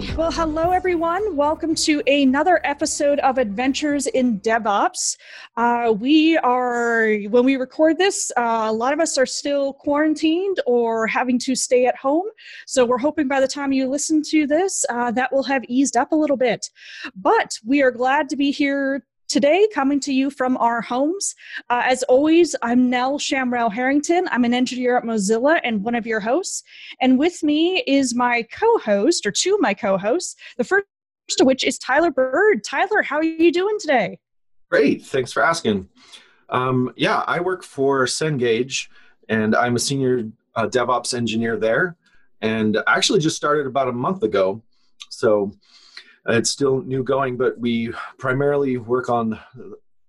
right. Well, hello, everyone. Welcome to another episode of Adventures in DevOps. Uh, we are, when we record this, uh, a lot of us are still quarantined or having to stay at home. So we're hoping by the time you listen to this, uh, that will have eased up a little bit. But we are glad to be here Today, coming to you from our homes, uh, as always, I'm Nell Shamrell Harrington. I'm an engineer at Mozilla and one of your hosts. And with me is my co host, or two of my co hosts, the first of which is Tyler Bird. Tyler, how are you doing today? Great. Thanks for asking. Um, yeah, I work for Cengage and I'm a senior uh, DevOps engineer there. And I actually just started about a month ago. So it's still new going, but we primarily work on.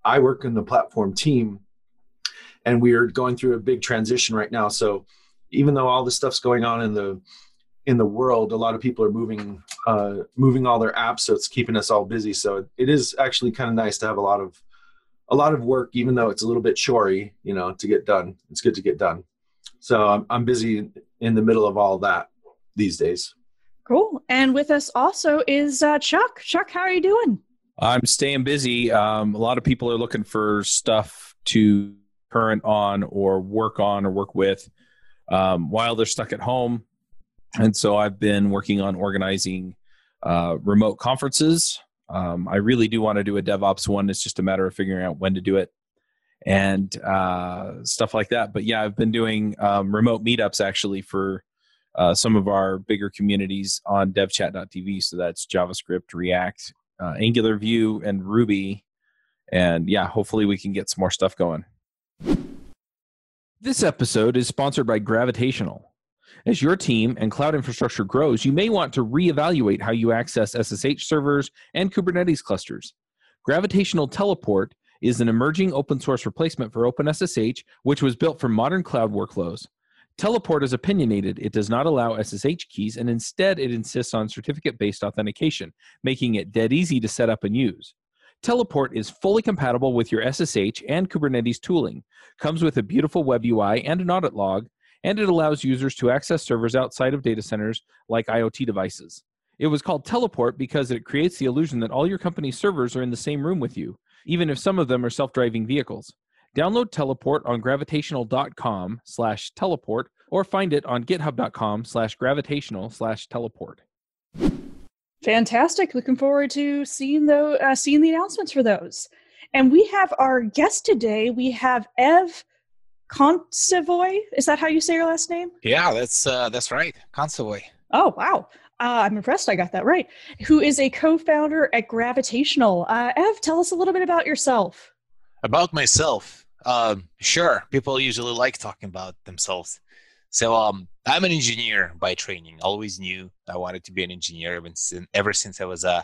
I work in the platform team, and we are going through a big transition right now. So even though all this stuff's going on in the in the world, a lot of people are moving uh, moving all their apps, so it's keeping us all busy. So it is actually kind of nice to have a lot of a lot of work, even though it's a little bit shory, you know, to get done. It's good to get done. So I'm, I'm busy in the middle of all that these days. Cool. And with us also is uh, Chuck. Chuck, how are you doing? I'm staying busy. Um, a lot of people are looking for stuff to current on or work on or work with um, while they're stuck at home. And so I've been working on organizing uh, remote conferences. Um, I really do want to do a DevOps one. It's just a matter of figuring out when to do it and uh, stuff like that. But yeah, I've been doing um, remote meetups actually for uh, some of our bigger communities on devchat.tv. So that's JavaScript, React, uh, Angular Vue, and Ruby. And yeah, hopefully we can get some more stuff going. This episode is sponsored by Gravitational. As your team and cloud infrastructure grows, you may want to reevaluate how you access SSH servers and Kubernetes clusters. Gravitational Teleport is an emerging open source replacement for OpenSSH, which was built for modern cloud workflows. Teleport is opinionated. It does not allow SSH keys, and instead it insists on certificate based authentication, making it dead easy to set up and use. Teleport is fully compatible with your SSH and Kubernetes tooling, comes with a beautiful web UI and an audit log, and it allows users to access servers outside of data centers like IoT devices. It was called Teleport because it creates the illusion that all your company's servers are in the same room with you, even if some of them are self driving vehicles. Download Teleport on gravitational.com slash teleport or find it on github.com slash gravitational slash teleport. Fantastic. Looking forward to seeing the, uh, seeing the announcements for those. And we have our guest today. We have Ev Kontsevoy. Is that how you say your last name? Yeah, that's uh, that's right. Kontsevoy. Oh, wow. Uh, I'm impressed I got that right. Who is a co founder at Gravitational. Uh, Ev, tell us a little bit about yourself. About myself, um, sure. People usually like talking about themselves. So um, I'm an engineer by training. Always knew I wanted to be an engineer ever since, ever since I was a uh,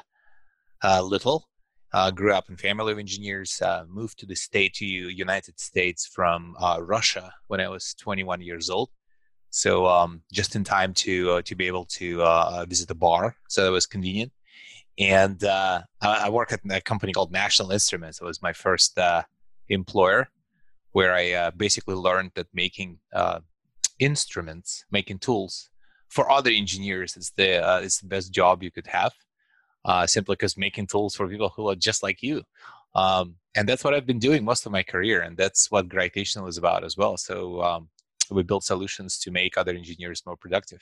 uh, little. Uh, grew up in family of engineers. Uh, moved to the state to United States from uh, Russia when I was 21 years old. So um, just in time to uh, to be able to uh, visit the bar. So that was convenient. And uh, I, I work at a company called National Instruments. It was my first uh, employer where I uh, basically learned that making uh, instruments, making tools for other engineers is the uh, is the best job you could have. Uh, simply because making tools for people who are just like you, um, and that's what I've been doing most of my career, and that's what Gravitational is about as well. So um, we build solutions to make other engineers more productive.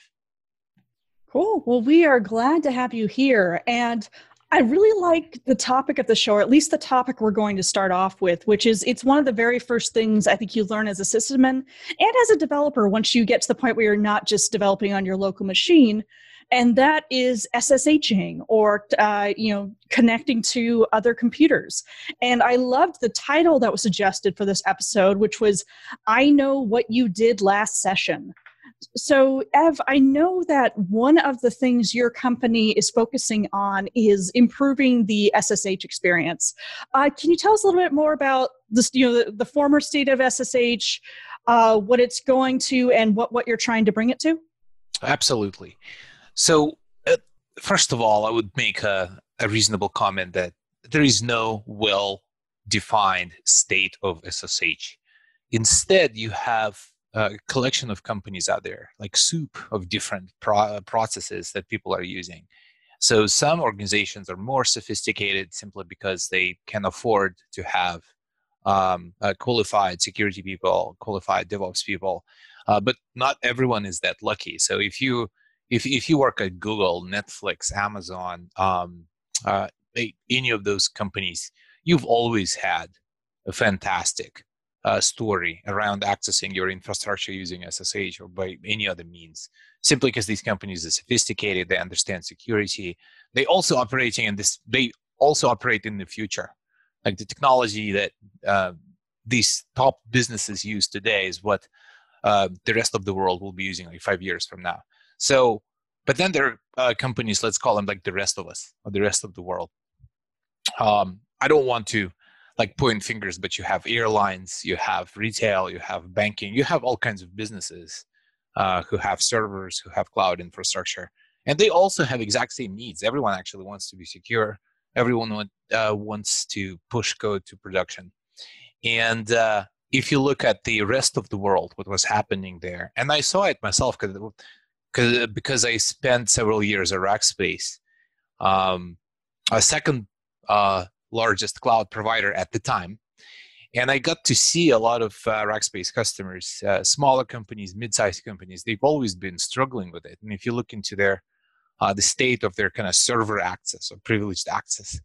Cool. Well, we are glad to have you here. And I really like the topic of the show, or at least the topic we're going to start off with, which is it's one of the very first things I think you learn as a sysadmin and as a developer once you get to the point where you're not just developing on your local machine, and that is SSHing or uh, you know connecting to other computers. And I loved the title that was suggested for this episode, which was "I know what you did last session." So, Ev, I know that one of the things your company is focusing on is improving the SSH experience. Uh, can you tell us a little bit more about this, you know, the, the former state of SSH, uh, what it's going to, and what, what you're trying to bring it to? Absolutely. So, uh, first of all, I would make a, a reasonable comment that there is no well defined state of SSH. Instead, you have a collection of companies out there, like soup of different pro- processes that people are using. So some organizations are more sophisticated simply because they can afford to have um, uh, qualified security people, qualified DevOps people, uh, but not everyone is that lucky. So if you if if you work at Google, Netflix, Amazon, um, uh, any of those companies, you've always had a fantastic uh, story around accessing your infrastructure using SSH or by any other means. Simply because these companies are sophisticated, they understand security. They also operating in this. They also operate in the future. Like the technology that uh, these top businesses use today is what uh, the rest of the world will be using like five years from now. So, but then there are uh, companies, let's call them like the rest of us or the rest of the world. Um, I don't want to like point fingers, but you have airlines, you have retail, you have banking, you have all kinds of businesses uh, who have servers, who have cloud infrastructure, and they also have exact same needs. Everyone actually wants to be secure. Everyone want, uh, wants to push code to production, and uh, if you look at the rest of the world, what was happening there, and I saw it myself because because I spent several years at Rackspace, um, a second uh, largest cloud provider at the time. And I got to see a lot of uh, Rackspace customers, uh, smaller companies, mid-sized companies. They've always been struggling with it. And if you look into their uh, the state of their kind of server access or privileged access,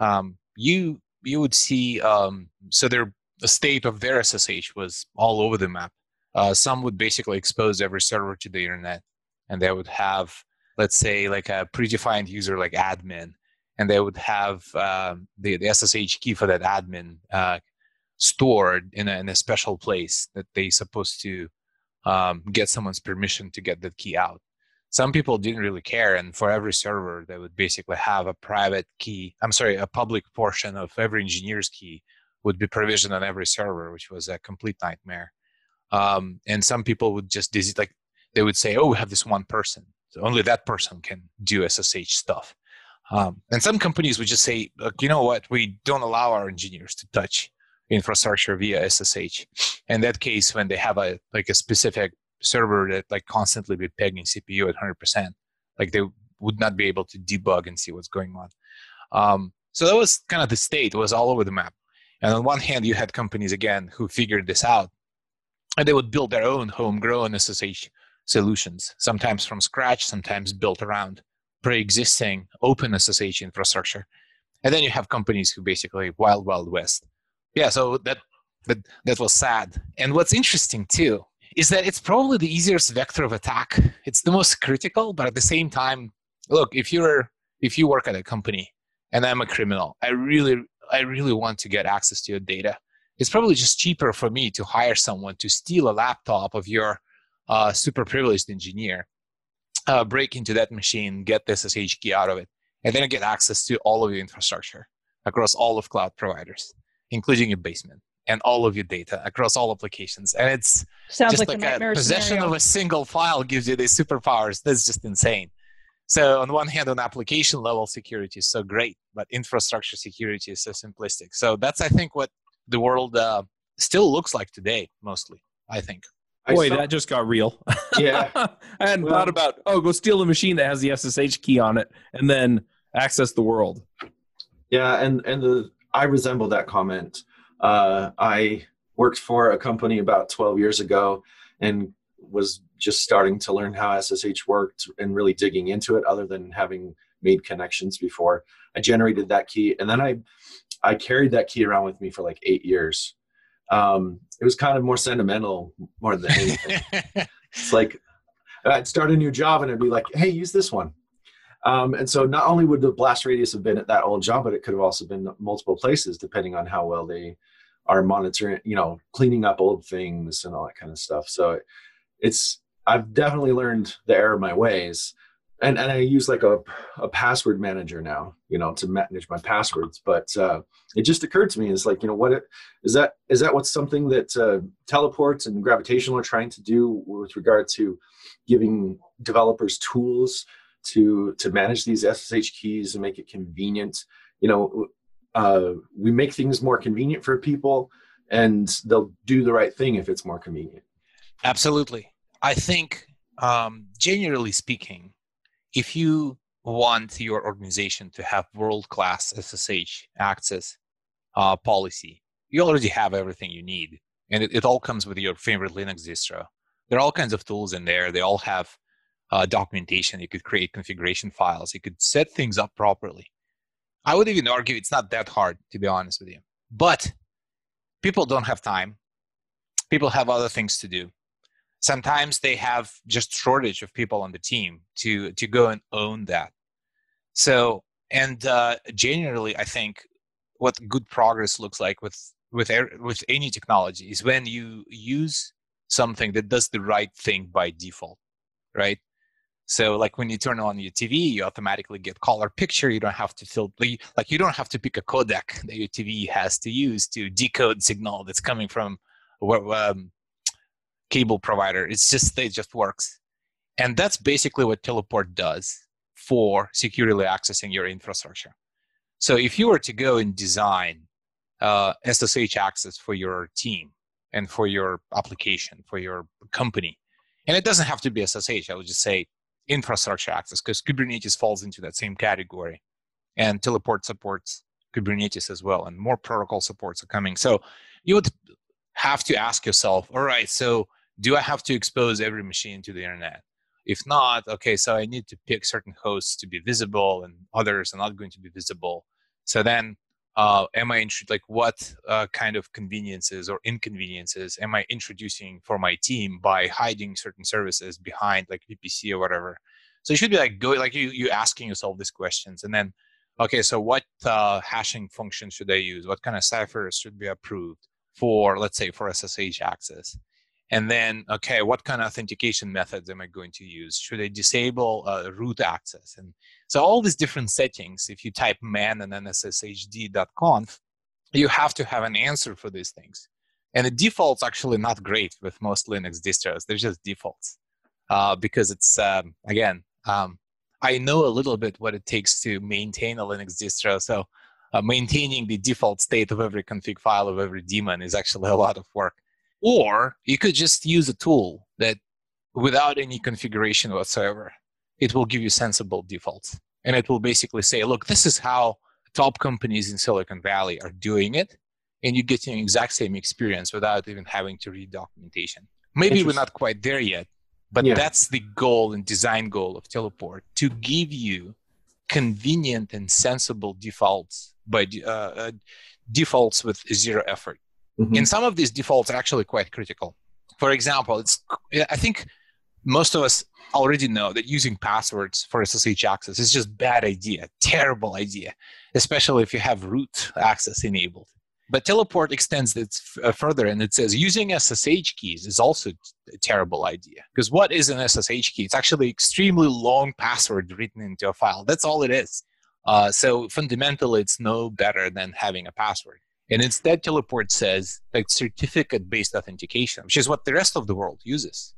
um, you you would see um, so their the state of their SSH was all over the map. Uh, some would basically expose every server to the internet, and they would have, let's say, like a predefined user like admin, and they would have uh, the, the SSH key for that admin uh, stored in a, in a special place that they supposed to um, get someone's permission to get that key out. Some people didn't really care, and for every server, they would basically have a private key. I'm sorry, a public portion of every engineer's key would be provisioned on every server, which was a complete nightmare. Um, and some people would just like they would say, "Oh, we have this one person, so only that person can do SSH stuff." Um, and some companies would just say, you know what, we don't allow our engineers to touch infrastructure via SSH. In that case, when they have a like a specific server that like constantly be pegging CPU at 100%, like they would not be able to debug and see what's going on. Um, so that was kind of the state. It was all over the map. And on one hand, you had companies again who figured this out, and they would build their own homegrown SSH solutions, sometimes from scratch, sometimes built around pre-existing open SSH infrastructure. And then you have companies who basically wild, wild west. Yeah, so that that that was sad. And what's interesting too is that it's probably the easiest vector of attack. It's the most critical, but at the same time, look, if you're if you work at a company and I'm a criminal, I really I really want to get access to your data. It's probably just cheaper for me to hire someone to steal a laptop of your uh, super privileged engineer uh, break into that machine, get the SSH key out of it, and then get access to all of your infrastructure across all of cloud providers, including your basement and all of your data across all applications. And it's Sounds just like, like a, a possession scenario. of a single file gives you these superpowers. That's just insane. So on one hand, on application level security is so great, but infrastructure security is so simplistic. So that's I think what the world uh, still looks like today, mostly. I think. Boy, saw- that just got real. Yeah. I hadn't Well- thought about, oh, go steal a machine that has the SSH key on it and then access the world. Yeah, and and the I resemble that comment. Uh, I worked for a company about 12 years ago and was just starting to learn how SSH worked and really digging into it, other than having made connections before. I generated that key, and then I I carried that key around with me for like eight years. Um, it was kind of more sentimental more than anything. It's like I'd start a new job and I'd be like, "Hey, use this one." Um, and so not only would the blast radius have been at that old job, but it could have also been multiple places, depending on how well they are monitoring, you know, cleaning up old things and all that kind of stuff. So it's I've definitely learned the error of my ways, and and I use like a a password manager now, you know, to manage my passwords. But uh, it just occurred to me is like, you know, what it, is that is that what's something that uh, teleports and gravitational are trying to do with regard to giving developers tools to to manage these SSH keys and make it convenient. You know, uh, we make things more convenient for people, and they'll do the right thing if it's more convenient. Absolutely. I think, um, generally speaking, if you want your organization to have world class SSH access uh, policy, you already have everything you need. And it, it all comes with your favorite Linux distro. There are all kinds of tools in there. They all have uh, documentation. You could create configuration files. You could set things up properly. I would even argue it's not that hard, to be honest with you. But people don't have time. People have other things to do. Sometimes they have just shortage of people on the team to to go and own that. So, and uh, generally, I think what good progress looks like with with with any technology is when you use something that does the right thing by default, right? So like when you turn on your TV, you automatically get color picture. You don't have to fill like you don't have to pick a codec that your TV has to use to decode signal that's coming from um, cable provider. It's just it just works, and that's basically what Teleport does for securely accessing your infrastructure. So if you were to go and design uh, SSH access for your team and for your application for your company, and it doesn't have to be SSH. I would just say infrastructure access because Kubernetes falls into that same category. And Teleport supports Kubernetes as well, and more protocol supports are coming. So you would have to ask yourself, all right, so do I have to expose every machine to the internet? If not, okay, so I need to pick certain hosts to be visible and others are not going to be visible. So then uh, am I like what uh, kind of conveniences or inconveniences am I introducing for my team by hiding certain services behind like VPC or whatever? So you should be like go like you you asking yourself these questions and then okay, so what uh, hashing function should I use? What kind of ciphers should be approved for let's say for SSH access? And then, okay, what kind of authentication methods am I going to use? Should I disable uh, root access? And so all these different settings, if you type man and then sshd.conf, you have to have an answer for these things. And the default's actually not great with most Linux distros. They're just defaults uh, because it's, um, again, um, I know a little bit what it takes to maintain a Linux distro. So uh, maintaining the default state of every config file of every daemon is actually a lot of work. Or you could just use a tool that without any configuration whatsoever, it will give you sensible defaults. And it will basically say, look, this is how top companies in Silicon Valley are doing it. And you get the exact same experience without even having to read documentation. Maybe we're not quite there yet, but yeah. that's the goal and design goal of Teleport to give you convenient and sensible defaults by uh, uh, defaults with zero effort. Mm-hmm. And some of these defaults are actually quite critical. For example, it's I think most of us already know that using passwords for SSH access is just bad idea, terrible idea, especially if you have root access enabled. But Teleport extends it uh, further and it says using SSH keys is also a terrible idea. Because what is an SSH key? It's actually extremely long password written into a file. That's all it is. Uh, so fundamentally, it's no better than having a password. And instead, Teleport says like certificate based authentication, which is what the rest of the world uses.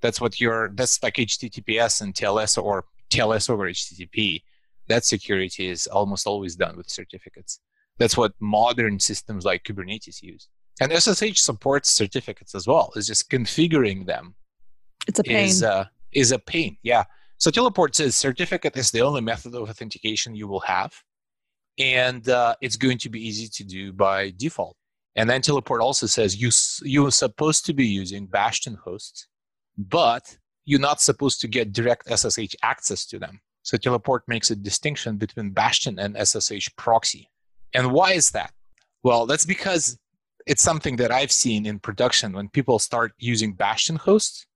That's what your, that's like HTTPS and TLS or TLS over HTTP. That security is almost always done with certificates. That's what modern systems like Kubernetes use. And SSH supports certificates as well. It's just configuring them. It's a pain. Is, uh, is a pain, yeah. So Teleport says certificate is the only method of authentication you will have and uh, it's going to be easy to do by default. And then Teleport also says you you're supposed to be using Bastion hosts, but you're not supposed to get direct SSH access to them. So Teleport makes a distinction between Bastion and SSH proxy. And why is that? Well, that's because it's something that I've seen in production when people start using Bastion hosts,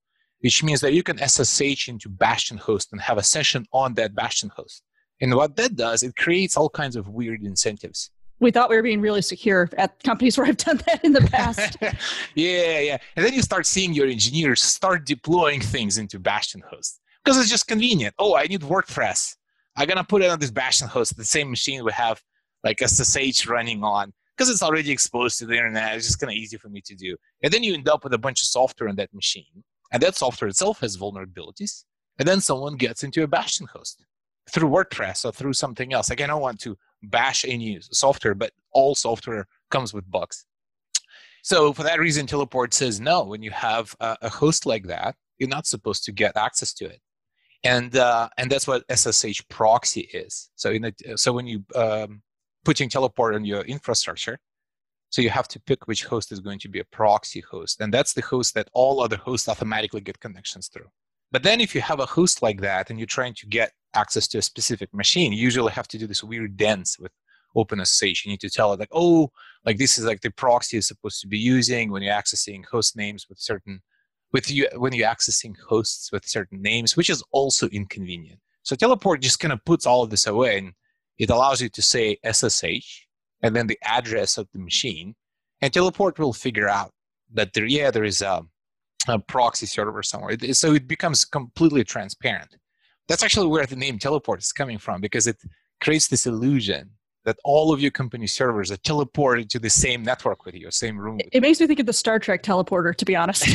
which means that you can SSH into Bastion host and have a session on that Bastion host. And what that does, it creates all kinds of weird incentives. We thought we were being really secure at companies where I've done that in the past. yeah, yeah. And then you start seeing your engineers start deploying things into Bastion host because it's just convenient. Oh, I need WordPress. I'm going to put it on this Bastion host, the same machine we have like SSH running on because it's already exposed to the internet. It's just kind of easy for me to do. And then you end up with a bunch of software on that machine. And that software itself has vulnerabilities. And then someone gets into a Bastion host through WordPress or through something else. Again, I don't want to bash any software, but all software comes with bugs. So for that reason, Teleport says no. When you have a, host like that, you're not supposed to get access to it. and uh, and that's what SSH proxy is. So in a, so when you um, putting teleport on your infrastructure, so you have to pick which host is going to be a proxy host, and that's the host that all other hosts automatically get connections through. But then if you have a host like that and you're trying to get access to a specific machine, you usually have to do this weird dance with OpenSSH. You need to tell it like, oh, like this is like the proxy is supposed to be using when you're accessing host names with certain with you when you're accessing hosts with certain names, which is also inconvenient. So teleport just kind of puts all of this away and it allows you to say SSH and then the address of the machine, and teleport will figure out that there, yeah, there is a, a proxy server somewhere. So it becomes completely transparent. That's actually where the name teleport is coming from because it creates this illusion that all of your company servers are teleported to the same network with you, same room. It makes me think of the Star Trek teleporter, to be honest.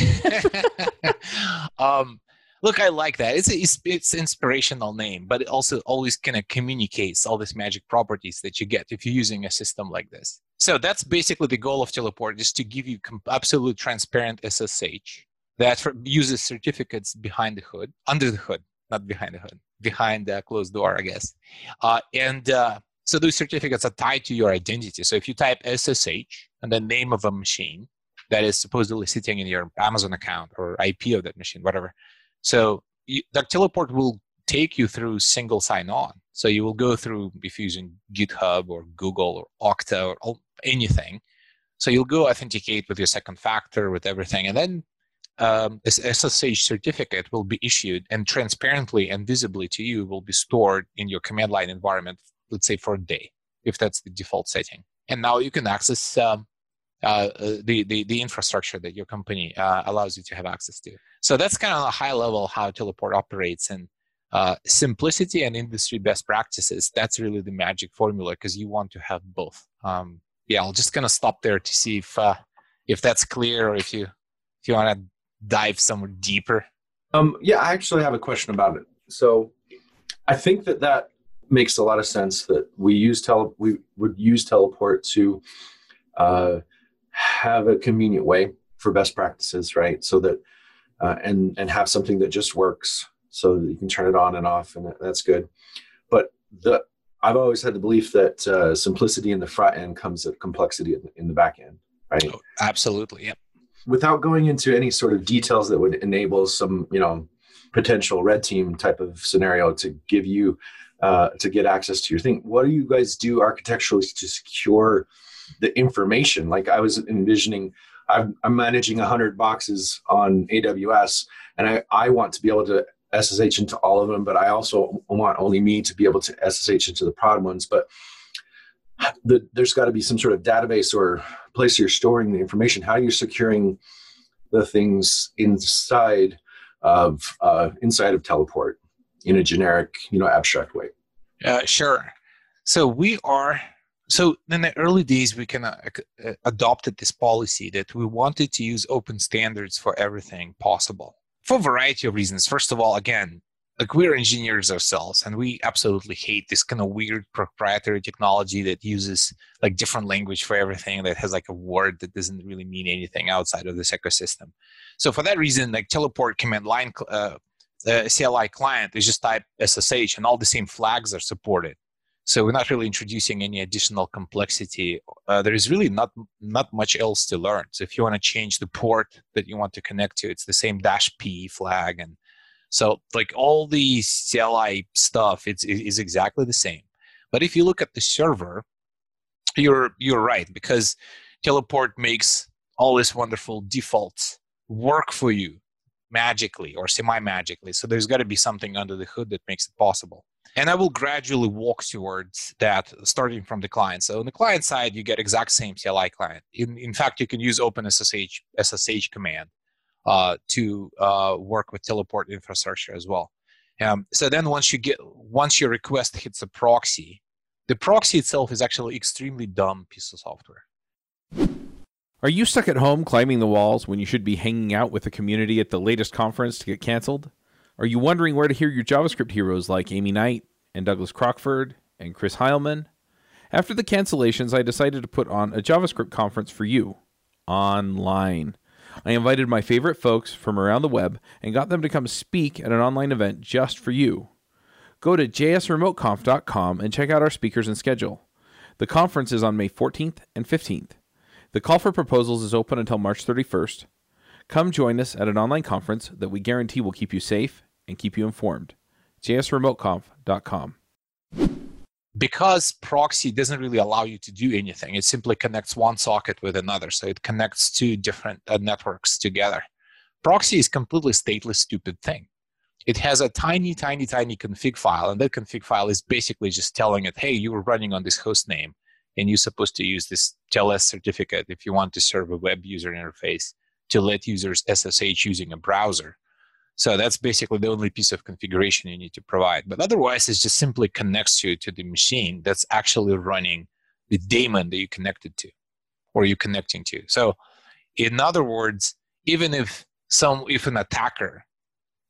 um, look, I like that. It's a, it's, it's inspirational name, but it also always kind of communicates all these magic properties that you get if you're using a system like this. So that's basically the goal of teleport, is to give you comp- absolute transparent SSH that uses certificates behind the hood, under the hood, not behind the hood, behind the closed door, I guess, uh, and uh, so those certificates are tied to your identity. So if you type SSH and the name of a machine that is supposedly sitting in your Amazon account or IP of that machine, whatever. So you, teleport will take you through single sign-on. So you will go through if you're using GitHub or Google or Okta or anything. So you'll go authenticate with your second factor with everything, and then um, this SSH certificate will be issued and transparently and visibly to you will be stored in your command line environment let's say for a day, if that's the default setting. And now you can access um, uh, uh, the, the, the infrastructure that your company uh, allows you to have access to. So that's kind of a high level how Teleport operates and uh, simplicity and industry best practices. That's really the magic formula because you want to have both. Um, yeah, I'll just kind of stop there to see if uh, if that's clear or if you if you want to dive somewhere deeper. Um, yeah, I actually have a question about it. So I think that that makes a lot of sense that we use tele we would use teleport to uh, have a convenient way for best practices, right? So that uh, and and have something that just works, so that you can turn it on and off, and that's good. But the I've always had the belief that uh, simplicity in the front end comes at complexity in, in the back end, right? Oh, absolutely, yep. Without going into any sort of details that would enable some, you know, potential red team type of scenario to give you uh, to get access to your thing. What do you guys do architecturally to secure the information? Like I was envisioning, I'm, I'm managing 100 boxes on AWS, and I, I want to be able to SSH into all of them, but I also want only me to be able to SSH into the prod ones. But the, there's got to be some sort of database or place you're storing the information. How are you securing the things inside of uh, inside of Teleport? in a generic, you know, abstract way? Uh, sure. So we are. So in the early days, we kind of uh, adopted this policy that we wanted to use open standards for everything possible for a variety of reasons. First of all, again, like we're engineers ourselves and we absolutely hate this kind of weird proprietary technology that uses like different language for everything that has like a word that doesn't really mean anything outside of this ecosystem so for that reason like teleport command line uh, the CLI client is just type SSH and all the same flags are supported. So we're not really introducing any additional complexity. Uh, there is really not not much else to learn. So if you want to change the port that you want to connect to, it's the same dash p flag, and so like all the CLI stuff, it's is exactly the same. But if you look at the server, you're you're right because Teleport makes all these wonderful defaults work for you magically or semi magically. So there's got to be something under the hood that makes it possible. And I will gradually walk towards that starting from the client. So on the client side, you get exact same CLI client. In, in fact, you can use OpenSSH SSH command uh, to uh, work with teleport infrastructure as well. Um, so then once you get once your request hits a proxy, the proxy itself is actually extremely dumb piece of software. Are you stuck at home climbing the walls when you should be hanging out with the community at the latest conference to get canceled? Are you wondering where to hear your JavaScript heroes like Aimee Knight and Douglas Crockford and Chris Heilmann? After the cancellations, I decided to put on a JavaScript conference for you online. I invited my favorite folks from around the web and got them to come speak at an online event just for you. Go to jsremoteconf.com and check out our speakers and schedule. The conference is on May 14th and 15th. The call for proposals is open until March 31st. Come join us at an online conference that we guarantee will keep you safe and keep you informed. jsremoteconf.com. Because proxy doesn't really allow you to do anything, it simply connects one socket with another. So it connects two different uh, networks together. Proxy is completely stateless, stupid thing. It has a tiny, tiny, tiny config file, and that config file is basically just telling it, hey, you were running on this host name, and you're supposed to use this TLS certificate if you want to serve a web user interface to let users SSH using a browser. So that's basically the only piece of configuration you need to provide. But otherwise, it just simply connects you to the machine that's actually running the daemon that you connected to or you're connecting to. So in other words, even if some if an attacker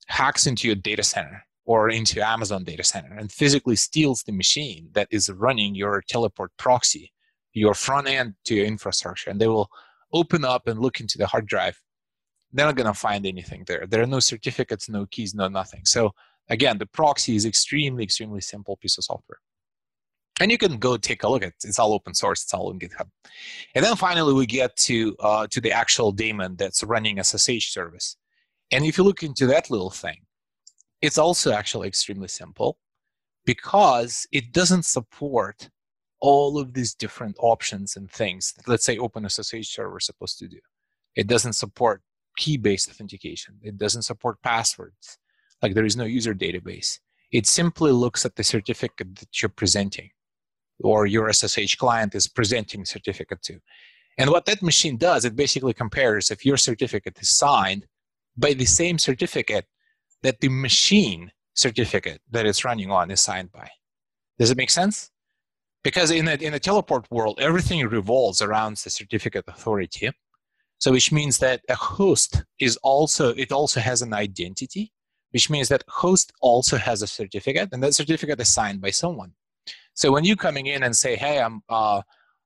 hacks into your data center or into Amazon data center and physically steals the machine that is running your teleport proxy, your front end to your infrastructure, and they will open up and look into the hard drive they're not going to find anything there. There are no certificates, no keys, no nothing. So again, the proxy is extremely, extremely simple piece of software. And you can go take a look at it. It's all open source. It's all on GitHub. And then finally, we get to uh, to the actual daemon that's running SSH service. And if you look into that little thing, it's also actually extremely simple because it doesn't support all of these different options and things that, let's say, OpenSSH server is supposed to do. It doesn't support key based authentication. It doesn't support passwords. Like there is no user database. It simply looks at the certificate that you're presenting or your SSH client is presenting certificate to. And what that machine does, it basically compares if your certificate is signed by the same certificate that the machine certificate that it's running on is signed by. Does it make sense? Because in a, in a teleport world, everything revolves around the certificate authority. So which means that a host is also, it also has an identity, which means that host also has a certificate and that certificate is signed by someone. So when you coming in and say, hey, I'm, uh,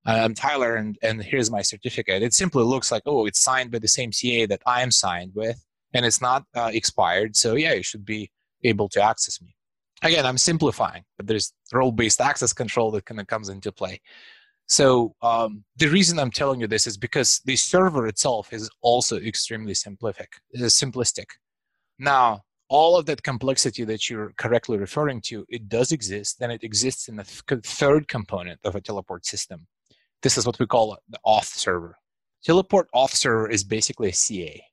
I'm Tyler and, and here's my certificate, it simply looks like, oh, it's signed by the same CA that I am signed with and it's not uh, expired. So yeah, you should be able to access me. Again, I'm simplifying, but there's role-based access control that kind of comes into play. So um, the reason I'm telling you this is because the server itself is also extremely simplific, simplistic. Now, all of that complexity that you're correctly referring to, it does exist, and it exists in the th- third component of a teleport system. This is what we call the auth server. Teleport auth server is basically a CA.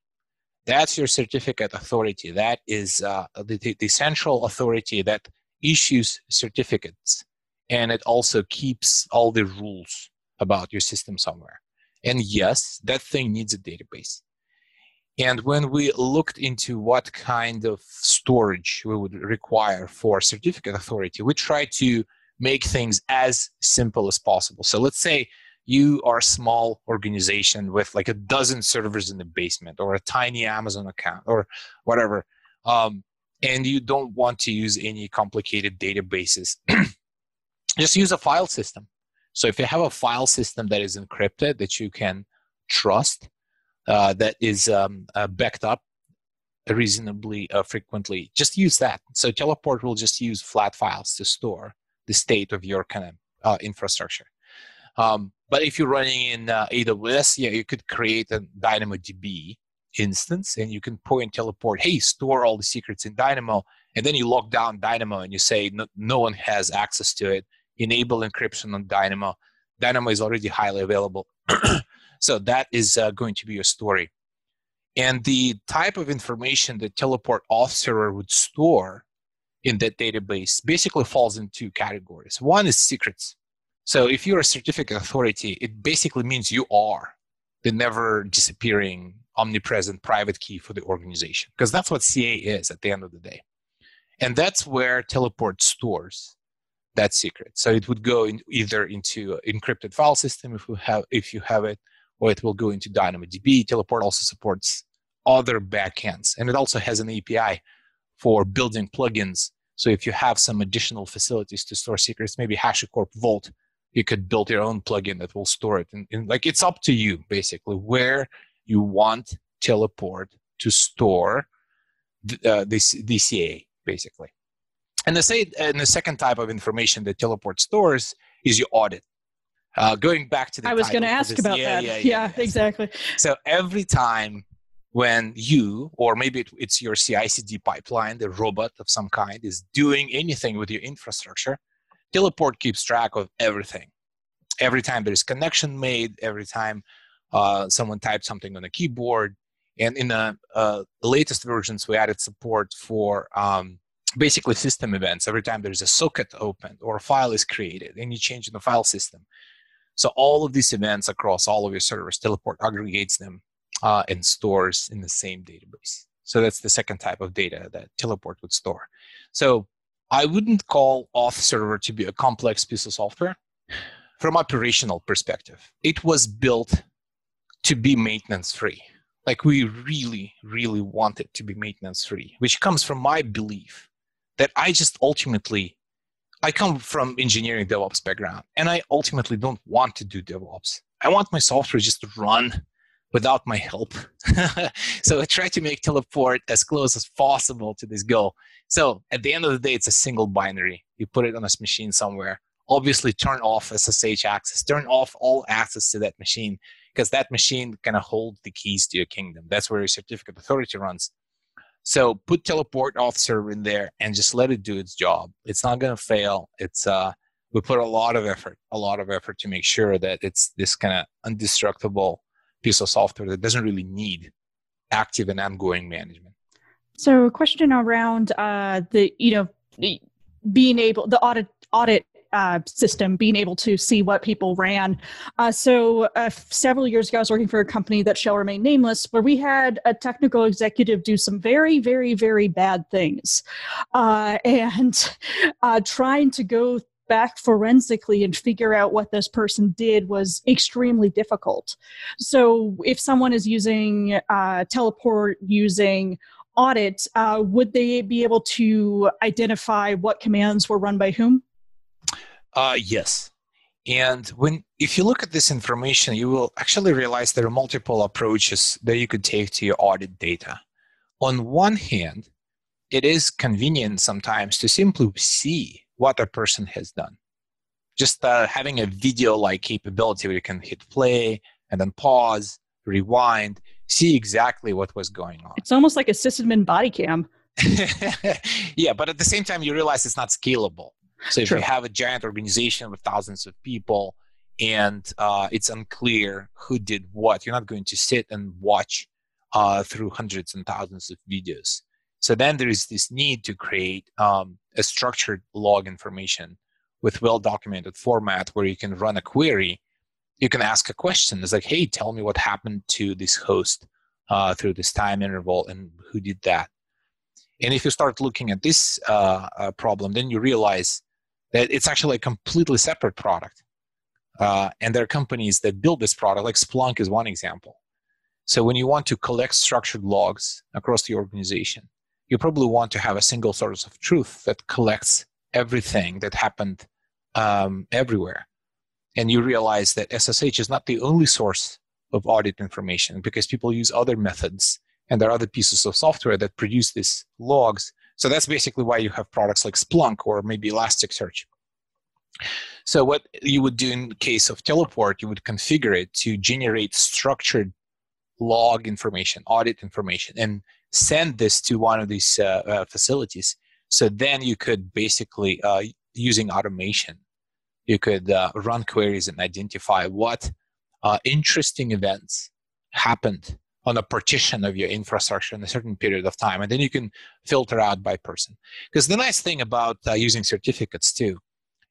That's your certificate authority. That is uh, the, the central authority that issues certificates and it also keeps all the rules about your system somewhere. And yes, that thing needs a database. And when we looked into what kind of storage we would require for certificate authority, we tried to make things as simple as possible. So let's say you are a small organization with like a dozen servers in the basement or a tiny Amazon account or whatever. Um, and you don't want to use any complicated databases just use a file system. So if you have a file system that is encrypted that you can trust, uh, that is um, uh, backed up reasonably uh, frequently, just use that. So Teleport will just use flat files to store the state of your kind of uh, infrastructure. Um, but if you're running in uh, AWS, yeah, you could create a DynamoDB instance and you can point teleport, hey, store all the secrets in Dynamo. And then you lock down Dynamo and you say no, no one has access to it enable encryption on Dynamo. Dynamo is already highly available. so that is uh, going to be your story. And the type of information that Teleport auth server would store in that database basically falls in two categories. One is secrets. So if you're a certificate authority, it basically means you are the never disappearing omnipresent private key for the organization because that's what CA is at the end of the day. And that's where Teleport stores that secret. So it would go in either into encrypted file system if you have if you have it, or it will go into DynamoDB. Teleport also supports other backends, and it also has an API for building plugins. So if you have some additional facilities to store secrets, maybe HashiCorp Vault, you could build your own plugin that will store it. And, and like it's up to you basically where you want teleport to store uh, this DCA basically. And the, say, and the second type of information that teleport stores is your audit. Uh, going back to the I was going to ask about yeah, that. Yeah, yeah, yeah, exactly. So every time when you, or maybe it, it's your CI/CD pipeline, the robot of some kind, is doing anything with your infrastructure, Teleport keeps track of everything. Every time there is connection made, every time uh, someone types something on a keyboard, and in the uh, latest versions, we added support for um, basically system events. Every time there's a socket opened or a file is created, any change in the file system. So all of these events across all of your servers, Teleport aggregates them uh, and stores in the same database. So that's the second type of data that Teleport would store. So I wouldn't call Auth Server to be a complex piece of software from operational perspective. It was built to be maintenance free. Like we really, really want it to be maintenance free, which comes from my belief that I just ultimately I come from engineering DevOps background, and I ultimately don't want to do DevOps. I want my software just to run without my help. so I try to make teleport as close as possible to this goal. So at the end of the day, it's a single binary. You put it on this machine somewhere. Obviously, turn off SSH access, turn off all access to that machine because that machine kind of hold the keys to your kingdom. That's where your certificate authority runs. So put teleport auth server in there and just let it do its job. It's not going to fail. It's uh, we put a lot of effort, a lot of effort to make sure that it's this kind of indestructible piece of software that doesn't really need active and ongoing management. So, a question around uh, the you know being able the audit audit uh, system, being able to see what people ran. Uh, so, uh, several years ago, I was working for a company that shall remain nameless, where we had a technical executive do some very, very, very bad things, uh, and uh, trying to go back forensically and figure out what this person did was extremely difficult. So, if someone is using uh, teleport using audit, uh, would they be able to identify what commands were run by whom? Uh, yes. And when if you look at this information, you will actually realize there are multiple approaches that you could take to your audit data. On one hand, it is convenient sometimes to simply see what a person has done. Just uh, having a video-like capability where you can hit play and then pause, rewind, see exactly what was going on. It's almost like a sysadmin body cam. yeah, but at the same time, you realize it's not scalable. So if True. you have a giant organization with thousands of people and uh, it's unclear who did what, you're not going to sit and watch uh, through hundreds and thousands of videos. So then there is this need to create um, a structured log information with well documented format where you can run a query. You can ask a question. It's like, hey, tell me what happened to this host uh, through this time interval and who did that. And if you start looking at this uh, uh, problem, then you realize that it's actually a completely separate product. Uh, and there are companies that build this product, like Splunk is one example. So when you want to collect structured logs across the organization, you probably want to have a single source of truth that collects everything that happened um, everywhere. And you realize that SSH is not the only source of audit information because people use other methods and there are other pieces of software that produce these logs so that's basically why you have products like Splunk or maybe Elasticsearch. So what you would do in case of Teleport, you would configure it to generate structured log information, audit information, and send this to one of these uh, uh, facilities. So then you could basically, uh, using automation, you could uh, run queries and identify what uh, interesting events happened on a partition of your infrastructure in a certain period of time and then you can filter out by person. Because the nice thing about uh, using certificates too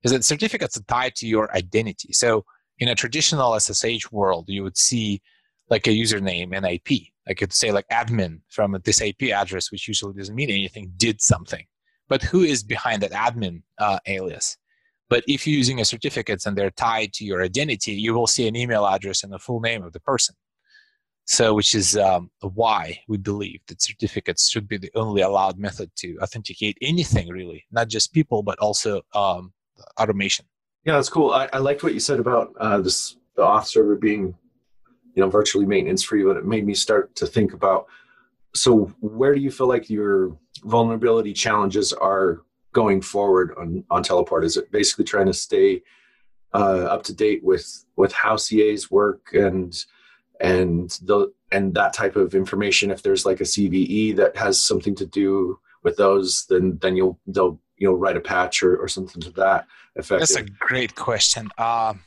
is that certificates are tied to your identity. So in a traditional ssh world you would see like a username and ip i could say like admin from this ip address which usually doesn't mean anything did something. But who is behind that admin uh, alias? But if you're using a certificates and they're tied to your identity you will see an email address and the full name of the person so, which is um, why we believe that certificates should be the only allowed method to authenticate anything, really, not just people, but also um, automation. Yeah, that's cool. I, I liked what you said about uh, this the auth server being you know virtually maintenance free, but it made me start to think about so where do you feel like your vulnerability challenges are going forward on on teleport? Is it basically trying to stay uh, up to date with with how CAs work and and the and that type of information? If there's like a CVE that has something to do with those, then then you'll they'll you'll write a patch or, or something to that effect. That's a great question. Um,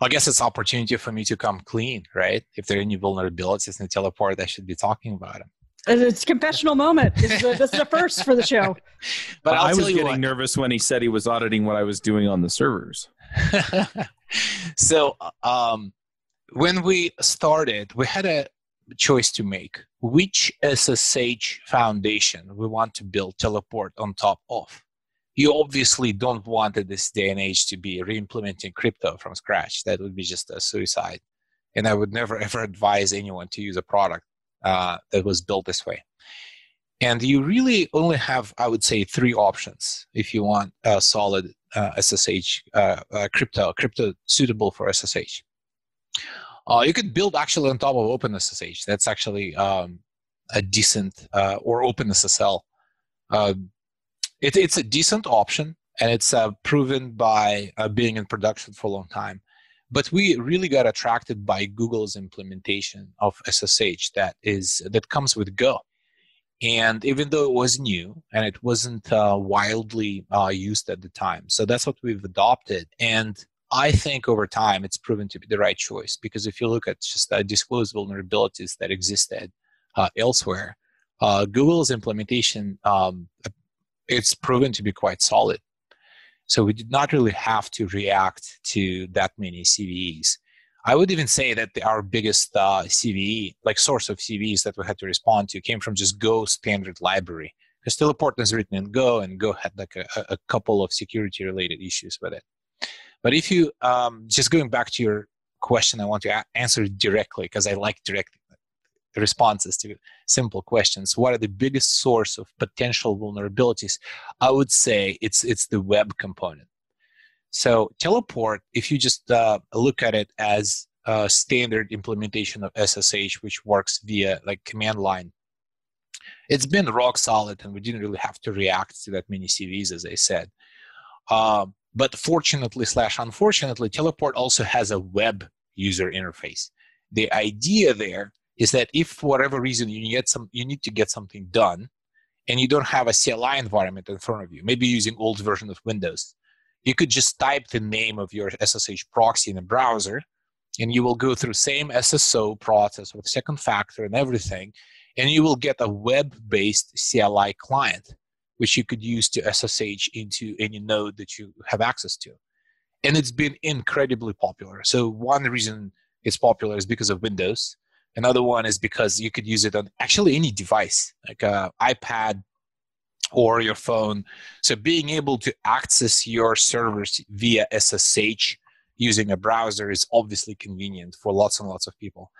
I guess it's opportunity for me to come clean, right? If there are any vulnerabilities in the teleport, I should be talking about them. It's a confessional moment. This is, a, this is a first for the show. but i was getting what. nervous when he said he was auditing what I was doing on the servers. so um, when we started, we had a choice to make. Which SSH foundation we want to build teleport on top of? You obviously don't want at this day and age to be re-implementing crypto from scratch. That would be just a suicide. And I would never ever advise anyone to use a product uh, that was built this way. And you really only have, I would say, three options if you want a solid uh, SSH uh, uh, crypto, crypto suitable for SSH. Uh, you could build actually on top of OpenSSH. That's actually um, a decent, uh, or OpenSSL. Um, it, it's a decent option, and it's proven by being in production for a long time. But we really got attracted by Google's implementation of SSH that is that comes with Go. And even though it was new and it wasn't uh, wildly uh, used at the time, so that's what we've adopted. And I think over time it's proven to be the right choice because if you look at just the disclosed vulnerabilities that existed uh, elsewhere, uh, Google's implementation um, it's proven to be quite solid. So we did not really have to react to that many CVEs. I would even say that the, our biggest uh, CVE, like source of CVEs that we had to respond to, came from just Go standard library. Because Teleport is written in Go, and Go had like a, a couple of security related issues with it. But if you um, just going back to your question, I want to a- answer directly because I like direct responses to simple questions. What are the biggest source of potential vulnerabilities? I would say it's it's the web component. So teleport if you just uh, look at it as a standard implementation of ssh which works via like command line it's been rock solid and we didn't really have to react to that many CVEs as i said. Uh, but fortunately slash unfortunately teleport also has a web user interface. The idea there is that if for whatever reason you get some you need to get something done and you don't have a CLI environment in front of you, maybe using old version of Windows, you could just type the name of your SSH proxy in a browser and you will go through same SSO process with second factor and everything, and you will get a web-based CLI client, which you could use to SSH into any node that you have access to. And it's been incredibly popular. So one reason it's popular is because of Windows. Another one is because you could use it on actually any device, like a iPad or your phone. So being able to access your servers via SSH using a browser is obviously convenient for lots and lots of people.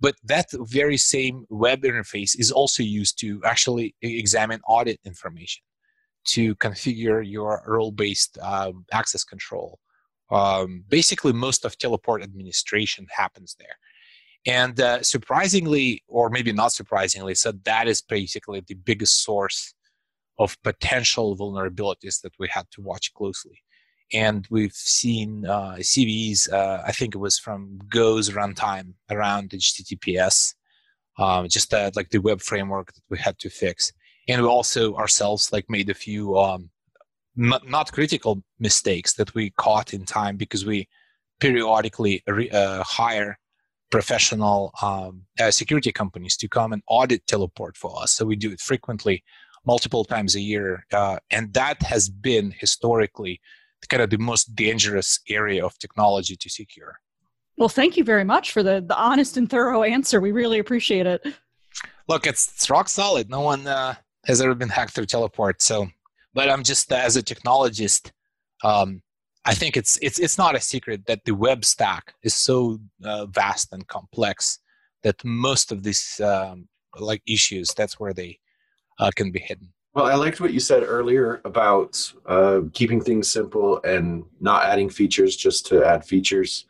But that very same web interface is also used to actually examine audit information, to configure your role-based um, access control. Um, basically, most of teleport administration happens there. And uh, surprisingly, or maybe not surprisingly, so that is basically the biggest source of potential vulnerabilities that we had to watch closely. And we've seen uh, CVEs, uh, I think it was from Go's runtime around HTTPS, um, just uh, like the web framework that we had to fix. And we also ourselves like made a few um, not, not critical mistakes that we caught in time because we periodically re- uh, hire professional um, uh, security companies to come and audit teleport for us. So we do it frequently, multiple times a year, uh, and that has been historically kind of the most dangerous area of technology to secure. Well, thank you very much for the the honest and thorough answer. We really appreciate it. Look, it's, it's rock solid. No one uh, has ever been hacked through teleport. So, but I'm just uh, as a technologist. Um, I think it's it's it's not a secret that the web stack is so uh, vast and complex that most of these um, like issues that's where they uh, can be hidden. Well, I liked what you said earlier about uh, keeping things simple and not adding features just to add features.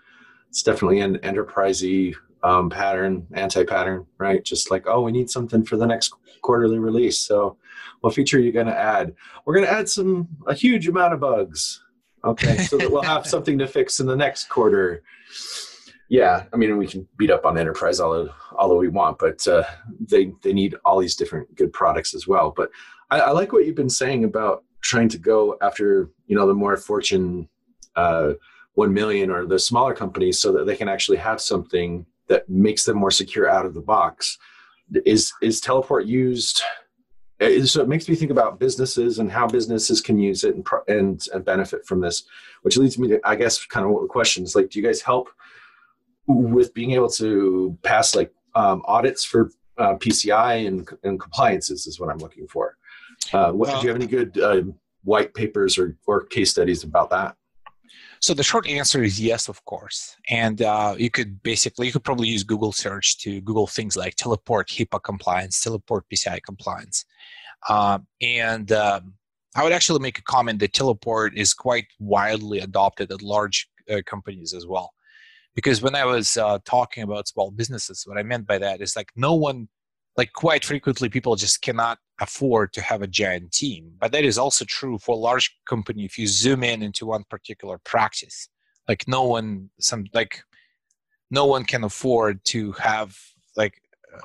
It's definitely an enterprisey um, pattern, anti-pattern, right? Just like, oh, we need something for the next quarterly release. So, what feature are you going to add? We're going to add some a huge amount of bugs. Okay, so that we'll have something to fix in the next quarter. Yeah, I mean, we can beat up on enterprise all all that we want, but uh, they they need all these different good products as well. But I, I, like what you've been saying about trying to go after you know the more fortune uh, one million or the smaller companies, so that they can actually have something that makes them more secure out of the box. Is is teleport used? So it makes me think about businesses and how businesses can use it and and, and benefit from this, which leads me to I guess kind of what the question is like. Do you guys help with being able to pass like um, audits for uh, PCI and, and compliances is what I'm looking for. Uh, what, well, do you have any good uh, white papers or, or case studies about that? So the short answer is yes, of course. And uh, you could basically, you could probably use Google search to Google things like teleport HIPAA compliance, teleport PCI compliance. Uh, and um, I would actually make a comment that teleport is quite widely adopted at large uh, companies as well. Because when I was uh, talking about small businesses, what I meant by that is like no one like quite frequently people just cannot afford to have a giant team. But that is also true for a large company if you zoom in into one particular practice. Like no one some like no one can afford to have like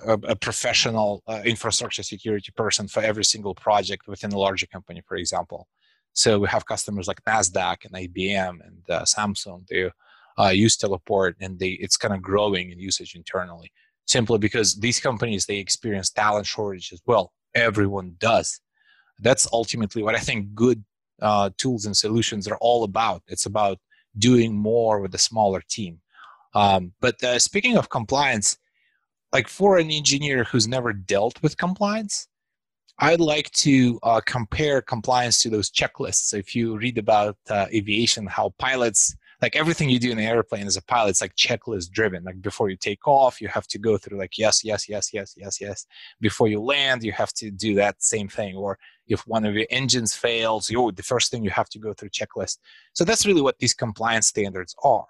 a, a professional uh, infrastructure security person for every single project within a larger company for example. So we have customers like nasdaq and ibm and uh, samsung. They uh, use teleport and they it's kind of growing in usage internally simply because these companies they experience talent shortage as well. Everyone does. That's ultimately what i think good uh, tools and solutions are all about. It's about doing more with a smaller team. Um, but uh, speaking of compliance like for an engineer who's never dealt with compliance i'd like to uh, compare compliance to those checklists. So if you read about uh, aviation how pilots like everything you do in an airplane as a pilot. It's like checklist driven. Like before you take off you have to go through like yes yes yes yes yes yes. Before you land you have to do that same thing. Or if one of your engines fails you the first thing you have to go through checklist. So that's really what these compliance standards are.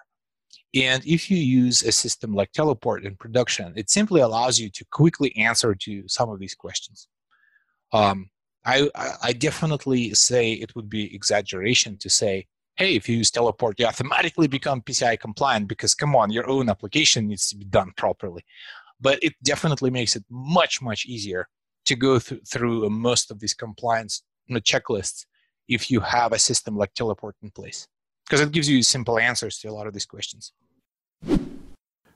And if you use a system like teleport in production it simply allows you to quickly answer to some of these questions. Um, I, I definitely say it would be exaggeration to say hey, if you use teleport, you automatically become PCI compliant because come on, your own application needs to be done properly. But it definitely makes it much, much easier to go th- through most of these compliance checklists if you have a system like teleport in place because it gives you simple answers to a lot of these questions.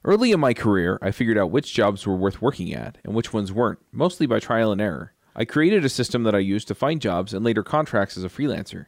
Early in my career, I figured out which jobs were worth working at and which ones weren't, mostly by trial and error. I created a system that I used to find jobs and later contracts as a freelancer.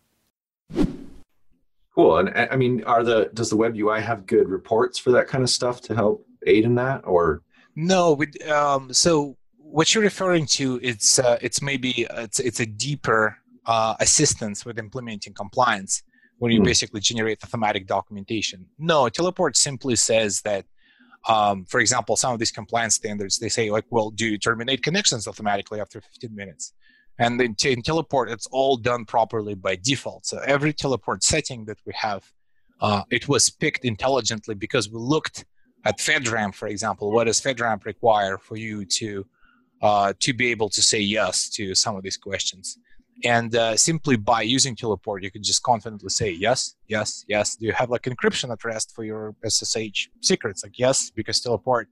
Cool. And I mean, are the does the web UI have good reports for that kind of stuff to help aid in that, or no? We, um, so what you're referring to, it's uh, it's maybe it's it's a deeper uh, assistance with implementing compliance, where you hmm. basically generate the thematic documentation. No, Teleport simply says that. Um, for example, some of these compliance standards, they say like, well, do you terminate connections automatically after 15 minutes? And in, in teleport, it's all done properly by default. So every teleport setting that we have, uh, it was picked intelligently because we looked at FedRAMP, for example. What does FedRAMP require for you to uh, to be able to say yes to some of these questions? And uh, simply by using teleport, you can just confidently say yes, yes, yes. Do you have like encryption at rest for your SSH secrets? Like yes, because teleport.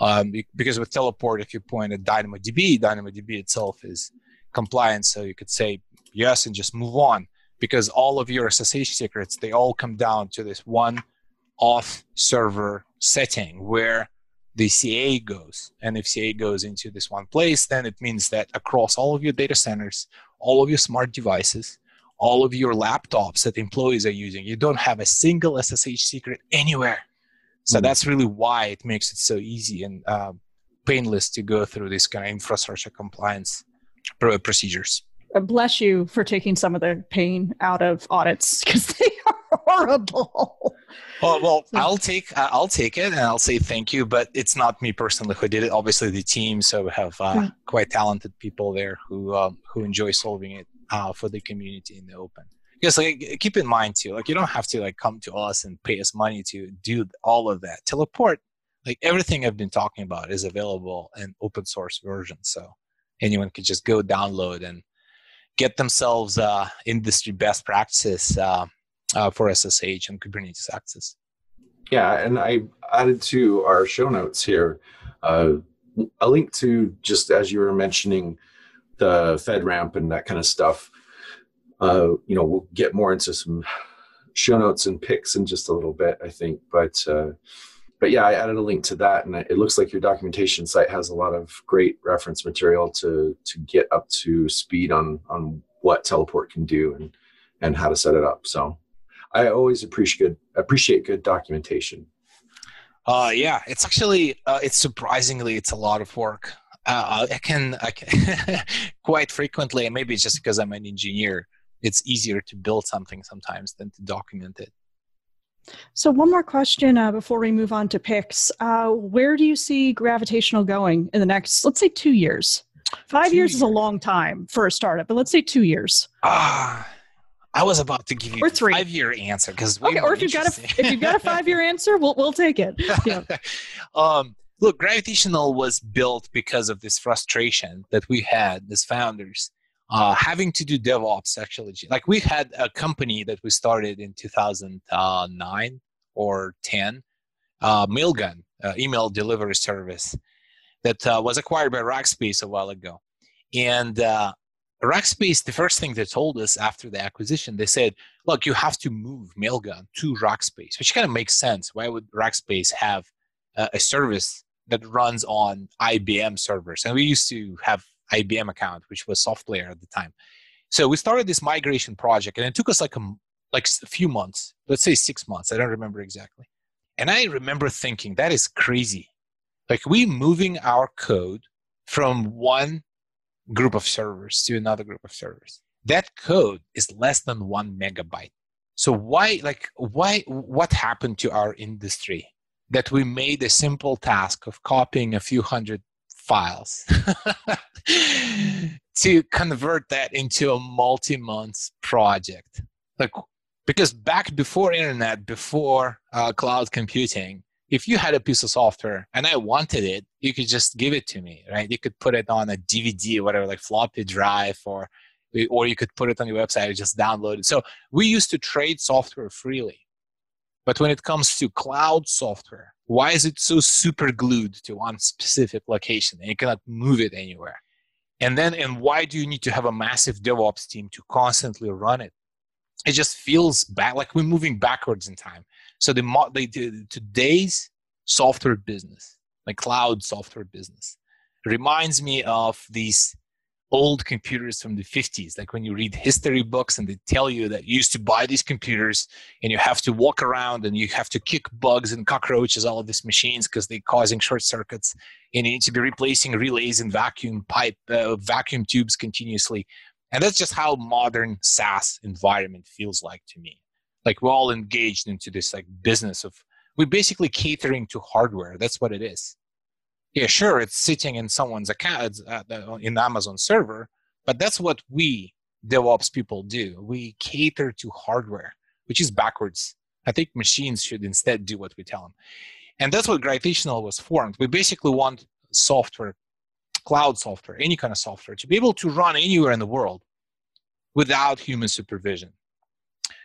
Um, because with teleport, if you point at DynamoDB, DynamoDB itself is compliance. So you could say yes and just move on because all of your SSH secrets, they all come down to this one off server setting where the CA goes. And if CA goes into this one place, then it means that across all of your data centers, all of your smart devices, all of your laptops that employees are using, you don't have a single SSH secret anywhere. So mm-hmm. that's really why it makes it so easy. And um, painless to go through this kind of infrastructure compliance procedures. Uh, bless you for taking some of the pain out of audits because they are horrible. Oh, well, I'll take uh, I'll take it and I'll say thank you. But it's not me personally who did it. Obviously, the team. So we have uh, quite talented people there who um, who enjoy solving it uh, for the community in the open. Because like keep in mind too, like you don't have to like come to us and pay us money to do all of that. Teleport, like everything I've been talking about, is available in open source version. So anyone can just go download and get themselves uh, industry best practices uh, uh, for SSH and Kubernetes access. Yeah, and I added to our show notes here uh, a link to just as you were mentioning the FedRAMP and that kind of stuff. Uh, you know, we'll get more into some show notes and pics in just a little bit, I think. But uh, but yeah, I added a link to that, and it looks like your documentation site has a lot of great reference material to to get up to speed on on what Teleport can do and and how to set it up. So I always appreciate good appreciate good documentation. Uh, yeah, it's actually uh, it's surprisingly it's a lot of work. Uh, I can I can quite frequently, and maybe it's just because I'm an engineer. It's easier to build something sometimes than to document it. So, one more question uh, before we move on to picks. Uh, where do you see gravitational going in the next, let's say, two years? Five two years, years, is a long time for a startup, but let's say two years. Ah, I was about to give you or three. five year answer because okay, or if you've got a if you've got a five year answer, we'll we'll take it. Yeah. um, look, gravitational was built because of this frustration that we had as founders uh, having to do DevOps actually. Like we had a company that we started in 2009 or 10, uh, Mailgun, uh, email delivery service that uh, was acquired by Rackspace a while ago. And uh, Rackspace, the first thing they told us after the acquisition, they said, look, you have to move Mailgun to Rackspace, which kind of makes sense. Why would Rackspace have a service that runs on IBM servers? And we used to have IBM account, which was SoftLayer at the time. So we started this migration project, and it took us like a like a few months, let's say six months. I don't remember exactly. And I remember thinking that is crazy. Like we moving our code from one group of servers to another group of servers. That code is less than one megabyte. So why, like, why, what happened to our industry that we made a simple task of copying a few hundred files to convert that into a multi-month project. Like because back before internet before uh, cloud computing if you had a piece of software and i wanted it you could just give it to me right? You could put it on a dvd or whatever like floppy drive or or you could put it on your website and just download it. So we used to trade software freely but when it comes to cloud software why is it so super glued to one specific location and you cannot move it anywhere? And then, and why do you need to have a massive DevOps team to constantly run it? It just feels bad, like we're moving backwards in time. So the, the today's software business, like cloud software business, reminds me of these old computers from the 50s like when you read history books and they tell you that you used to buy these computers and you have to walk around and you have to kick bugs and cockroaches all of these machines because they're causing short circuits and you need to be replacing relays and vacuum pipe uh, vacuum tubes continuously. And that's just how modern saas environment feels like to me. Like we're all engaged into this like business of we're basically catering to hardware. That's what it is yeah, sure, it's sitting in someone's account uh, in Amazon server, but that's what we DevOps people do. We cater to hardware, which is backwards. I think machines should instead do what we tell them. And that's what Gravitational was formed. We basically want software, cloud software, any kind of software, to be able to run anywhere in the world without human supervision.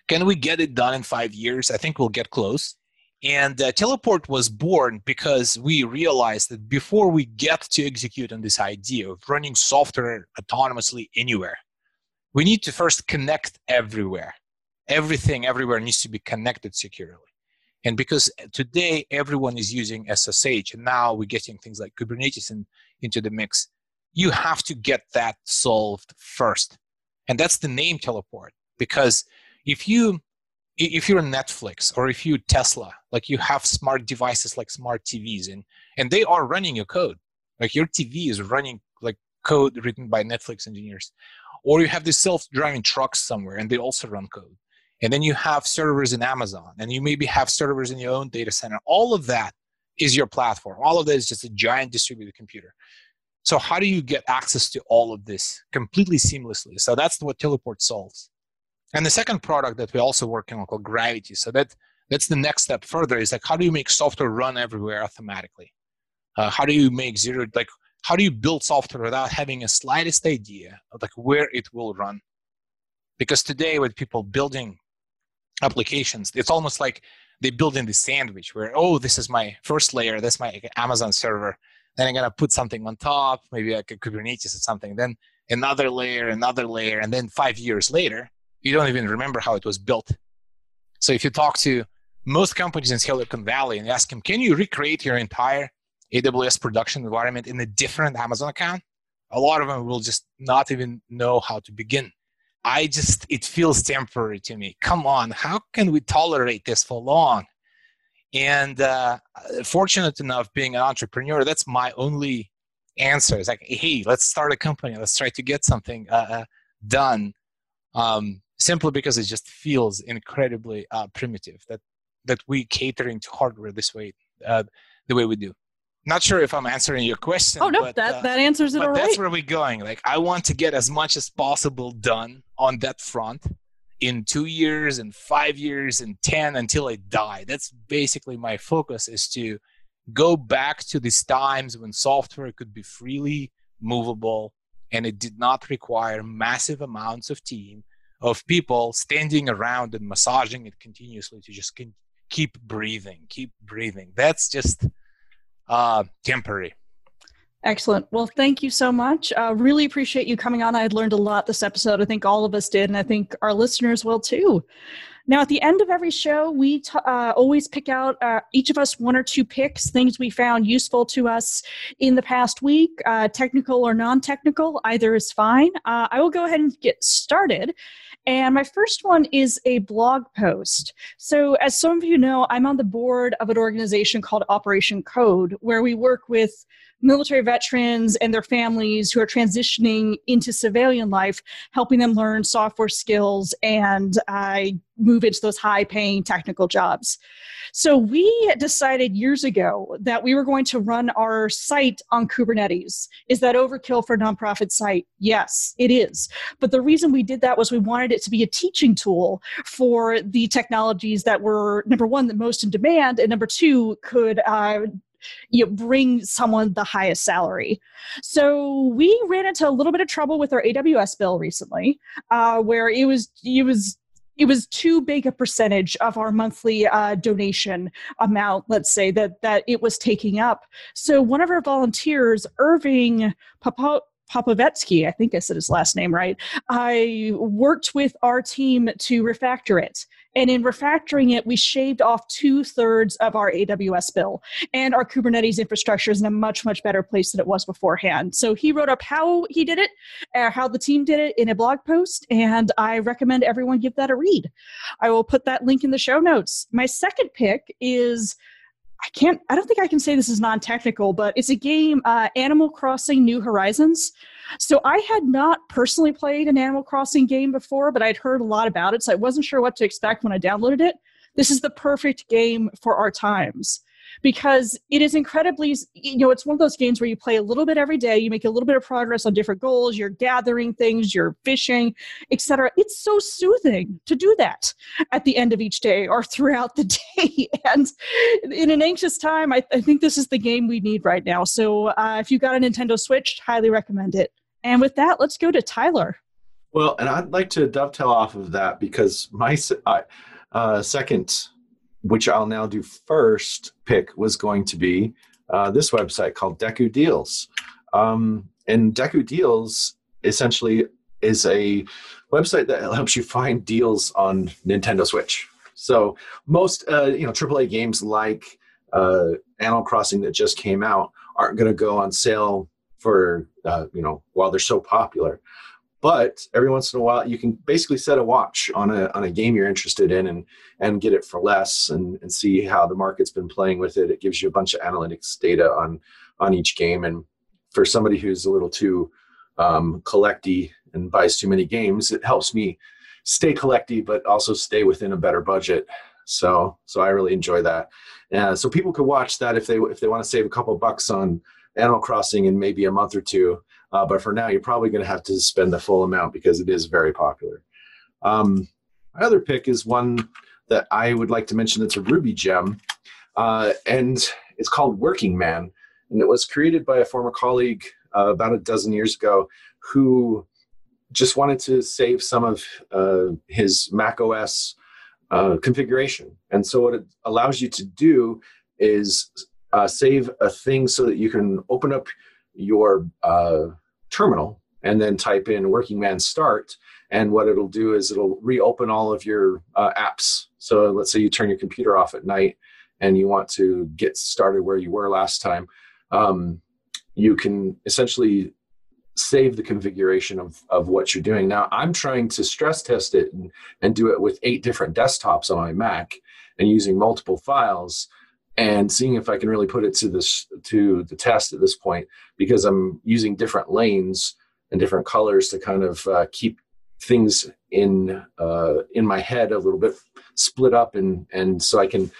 Can we get it done in five years? I think we'll get close. And uh, Teleport was born because we realized that before we get to execute on this idea of running software autonomously anywhere, we need to first connect everywhere. Everything everywhere needs to be connected securely. And because today everyone is using SSH, and now we're getting things like Kubernetes in, into the mix, you have to get that solved first. And that's the name Teleport. Because if you if you're Netflix or if you Tesla, like you have smart devices like smart TVs and and they are running your code. Like your TV is running like code written by Netflix engineers, or you have these self-driving trucks somewhere and they also run code. And then you have servers in Amazon, and you maybe have servers in your own data center. All of that is your platform. All of that is just a giant distributed computer. So how do you get access to all of this completely seamlessly? So that's what Teleport solves. And the second product that we're also working on called Gravity. So that that's the next step further is like how do you make software run everywhere automatically? Uh, how do you make zero like how do you build software without having a slightest idea of like where it will run? Because today with people building applications, it's almost like they build in the sandwich where oh this is my first layer, that's my Amazon server. Then I'm gonna put something on top, maybe like a Kubernetes or something. Then another layer, another layer, and then five years later, you don't even remember how it was built. So if you talk to most companies in Silicon Valley and ask them, can you recreate your entire AWS production environment in a different Amazon account? A lot of them will just not even know how to begin. I just, it feels temporary to me. Come on, how can we tolerate this for long? And uh, fortunate enough, being an entrepreneur, that's my only answer. It's like, hey, let's start a company. Let's try to get something uh, uh done. Um, simply because it just feels incredibly uh, primitive that that we catering to hardware this way, uh, the way we do. Not sure if I'm answering your question. Oh no, but, that uh, that answers it but all that's right. where we're going. Like I want to get as much as possible done on that front in two years, and five years, and ten until I die. That's basically my focus is to go back to these times when software could be freely movable and it did not require massive amounts of team of people standing around and massaging it continuously to just keep breathing, keep breathing. That's just uh, temporary. Excellent. Well, thank you so much. Uh, really appreciate you coming on. I had learned a lot this episode. I think all of us did, and I think our listeners will too. Now, at the end of every show, we t- uh, always pick out uh, each of us one or two picks, things we found useful to us in the past week, uh, technical or non technical, either is fine. Uh, I will go ahead and get started. And my first one is a blog post. So, as some of you know, I'm on the board of an organization called Operation Code, where we work with military veterans and their families who are transitioning into civilian life, helping them learn software skills and uh, move into those high paying technical jobs. So we decided years ago that we were going to run our site on Kubernetes. Is that overkill for a nonprofit site? Yes, it is. But the reason we did that was we wanted it to be a teaching tool for the technologies that were number one, the most in demand, and number two, could uh, you know, bring someone the highest salary. So we ran into a little bit of trouble with our AWS bill recently, uh, where it was it was it was too big a percentage of our monthly uh, donation amount let's say that that it was taking up so one of our volunteers irving Popovetsky, I think I said his last name right. I worked with our team to refactor it. And in refactoring it, we shaved off two thirds of our AWS bill. And our Kubernetes infrastructure is in a much, much better place than it was beforehand. So he wrote up how he did it, uh, how the team did it in a blog post. And I recommend everyone give that a read. I will put that link in the show notes. My second pick is I can't, I don't think I can say this is non technical, but it's a game, uh, Animal Crossing New Horizons. So I had not personally played an Animal Crossing game before, but I'd heard a lot about it. So I wasn't sure what to expect when I downloaded it. This is the perfect game for our times because it is incredibly you know it's one of those games where you play a little bit every day you make a little bit of progress on different goals you're gathering things you're fishing etc it's so soothing to do that at the end of each day or throughout the day. And in an anxious time i, I think this is the game we need right now. So uh, if you've got a nintendo switch highly recommend it. And with that let's go to tyler. Well and i'd like to dovetail off of that because my uh, second which I'll now do first pick was going to be uh, this website called Deku Deals. Um, and Deku Deals essentially is a website that helps you find deals on Nintendo Switch. So most uh, you know AAA games like uh, Animal Crossing that just came out aren't going to go on sale for uh, you know while they're so popular but every once in a while you can basically set a watch on a, on a game you're interested in and, and get it for less and, and see how the market's been playing with it it gives you a bunch of analytics data on on each game and for somebody who's a little too um, collecty and buys too many games, it helps me stay collecty, but also stay within a better budget. So, so I really enjoy that. Yeah, so people could watch that if they if they want to save a couple bucks on Animal Crossing in maybe a month or two. Uh, but for now, you're probably going to have to spend the full amount because it is very popular. Um, my other pick is one that I would like to mention. It's a Ruby gem, uh, and it's called Working Man, and it was created by a former colleague uh, about a dozen years ago who just wanted to save some of uh, his Mac OS uh, configuration. And so, what it allows you to do is uh, save a thing so that you can open up your uh, terminal and then type in Working Man Start. And what it'll do is it'll reopen all of your uh, apps. So, let's say you turn your computer off at night and you want to get started where you were last time. Um, you can essentially save the configuration of, of what you're doing. Now, I'm trying to stress test it and, and do it with eight different desktops on my Mac and using multiple files and seeing if I can really put it to this to the test at this point because I'm using different lanes and different colors to kind of uh, keep things in uh, in my head a little bit split up and and so I can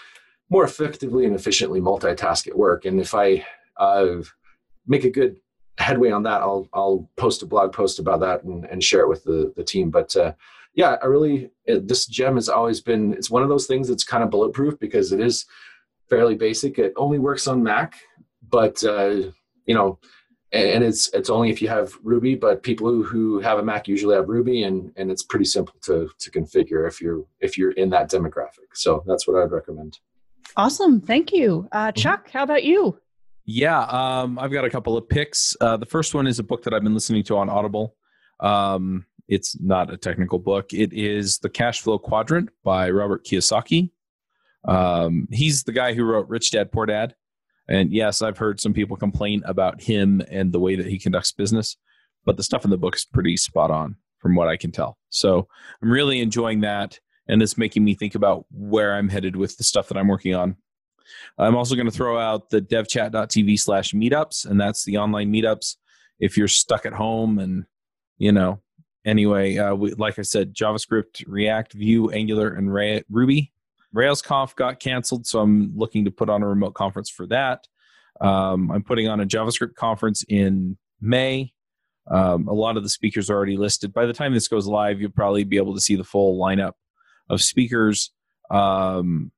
more effectively and efficiently multitask at work. And if I uh, make a good headway on that, I'll I'll post a blog post about that and, and share it with the the team. But uh, yeah, I really this gem has always been it's one of those things that's kind of bulletproof because it is fairly basic. It only works on Mac, but uh, you know, and, it's it's only if you have Ruby. But people who, who have a Mac usually have Ruby, and and it's pretty simple to to configure if you're if you're in that demographic. So that's what I'd recommend. Awesome, thank you, uh, mm-hmm. Chuck. How about you? Yeah, um, I've got a couple of picks. Uh, the first one is a book that I've been listening to on Audible. Um, it's not a technical book. It is The Cash Flow Quadrant by Robert Kiyosaki. Um, he's the guy who wrote Rich Dad Poor Dad. And yes, I've heard some people complain about him and the way that he conducts business, but the stuff in the book is pretty spot on from what I can tell. So I'm really enjoying that. And it's making me think about where I'm headed with the stuff that I'm working on I'm also going to throw out the devchat.tv slash meetups, and that's the online meetups. If you're stuck at home and, you know, anyway, uh, we, like I said, JavaScript, React, Vue, Angular, and Ruby. RailsConf got canceled, so I'm looking to put on a remote conference for that. Um, I'm putting on a JavaScript conference in May. Um, a lot of the speakers are already listed. By the time this goes live, you'll probably be able to see the full lineup of speakers. Um,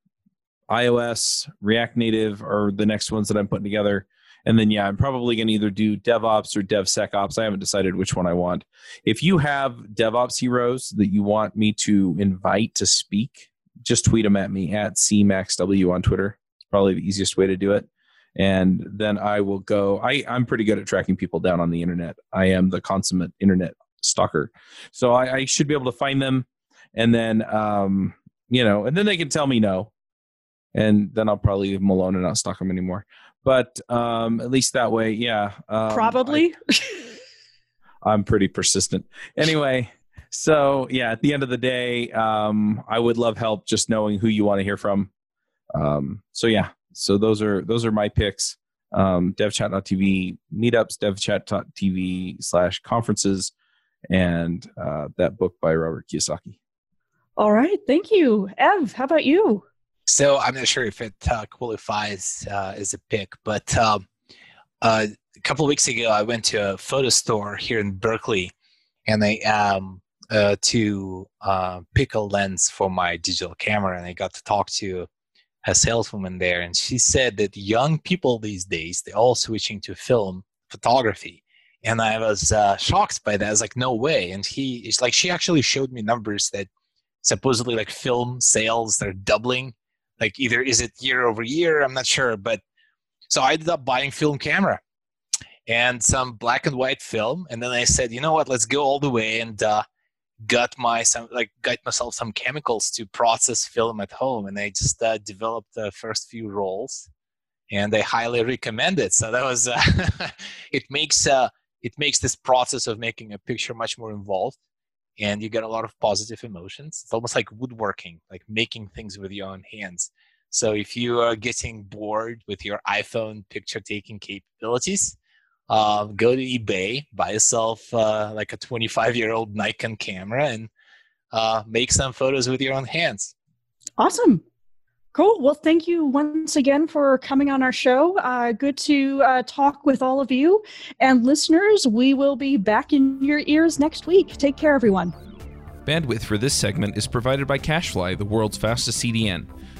iOS, React Native are the next ones that I'm putting together. And then, yeah, I'm probably going to either do DevOps or DevSecOps. I haven't decided which one I want. If you have DevOps heroes that you want me to invite to speak, just tweet them at me at CMaxW on Twitter. It's probably the easiest way to do it. And then I will go. I, I'm pretty good at tracking people down on the internet. I am the consummate internet stalker. So I, I should be able to find them. And then, um, you know, and then they can tell me no and then I'll probably leave them alone and not stalk them anymore. But um, at least that way, yeah. Um, probably. I, am pretty persistent. Anyway, so yeah, at the end of the day, um, I would love help just knowing who you want to hear from. Um, so yeah, so those are those are my picks. Um, devchat.tv meetups, devchat.tv slash conferences, and uh, that book by Robert Kiyosaki. All right, thank you, Ev. How about you? So I'm not sure if it uh, qualifies uh, as a pick, but um, uh, a couple of weeks ago I went to a photo store here in Berkeley, and I um, uh, to uh, pick a lens for my digital camera, and I got to talk to a saleswoman there, and she said that young people these days they're all switching to film photography, and I was uh, shocked by that. I was like, no way! And he, it's like she actually showed me numbers that supposedly like film sales they're doubling. Like either is it year over year? I'm not sure. But so i ended up buying film camera and some black and white film. And then i said you know what? Let's go all the way and uh, got my some like got myself some chemicals to process film at home and i just uh, developed the first few rolls and i highly recommend it so that was uh, it makes uh, it makes this process of making a picture much more involved and you get a lot of positive emotions. It's almost like woodworking, like making things with your own hands. So if you are getting bored with your iPhone picture taking capabilities, uh, go to eBay, buy yourself uh, like a 25 year old Nikon camera, and uh, make some photos with your own hands. Awesome. Cool. Well, thank you once again for coming on our show. Uh, good to uh, talk with all of you. And listeners, we will be back in your ears next week. Take care, everyone. Bandwidth for this segment is provided by CacheFly the world's fastest CDN.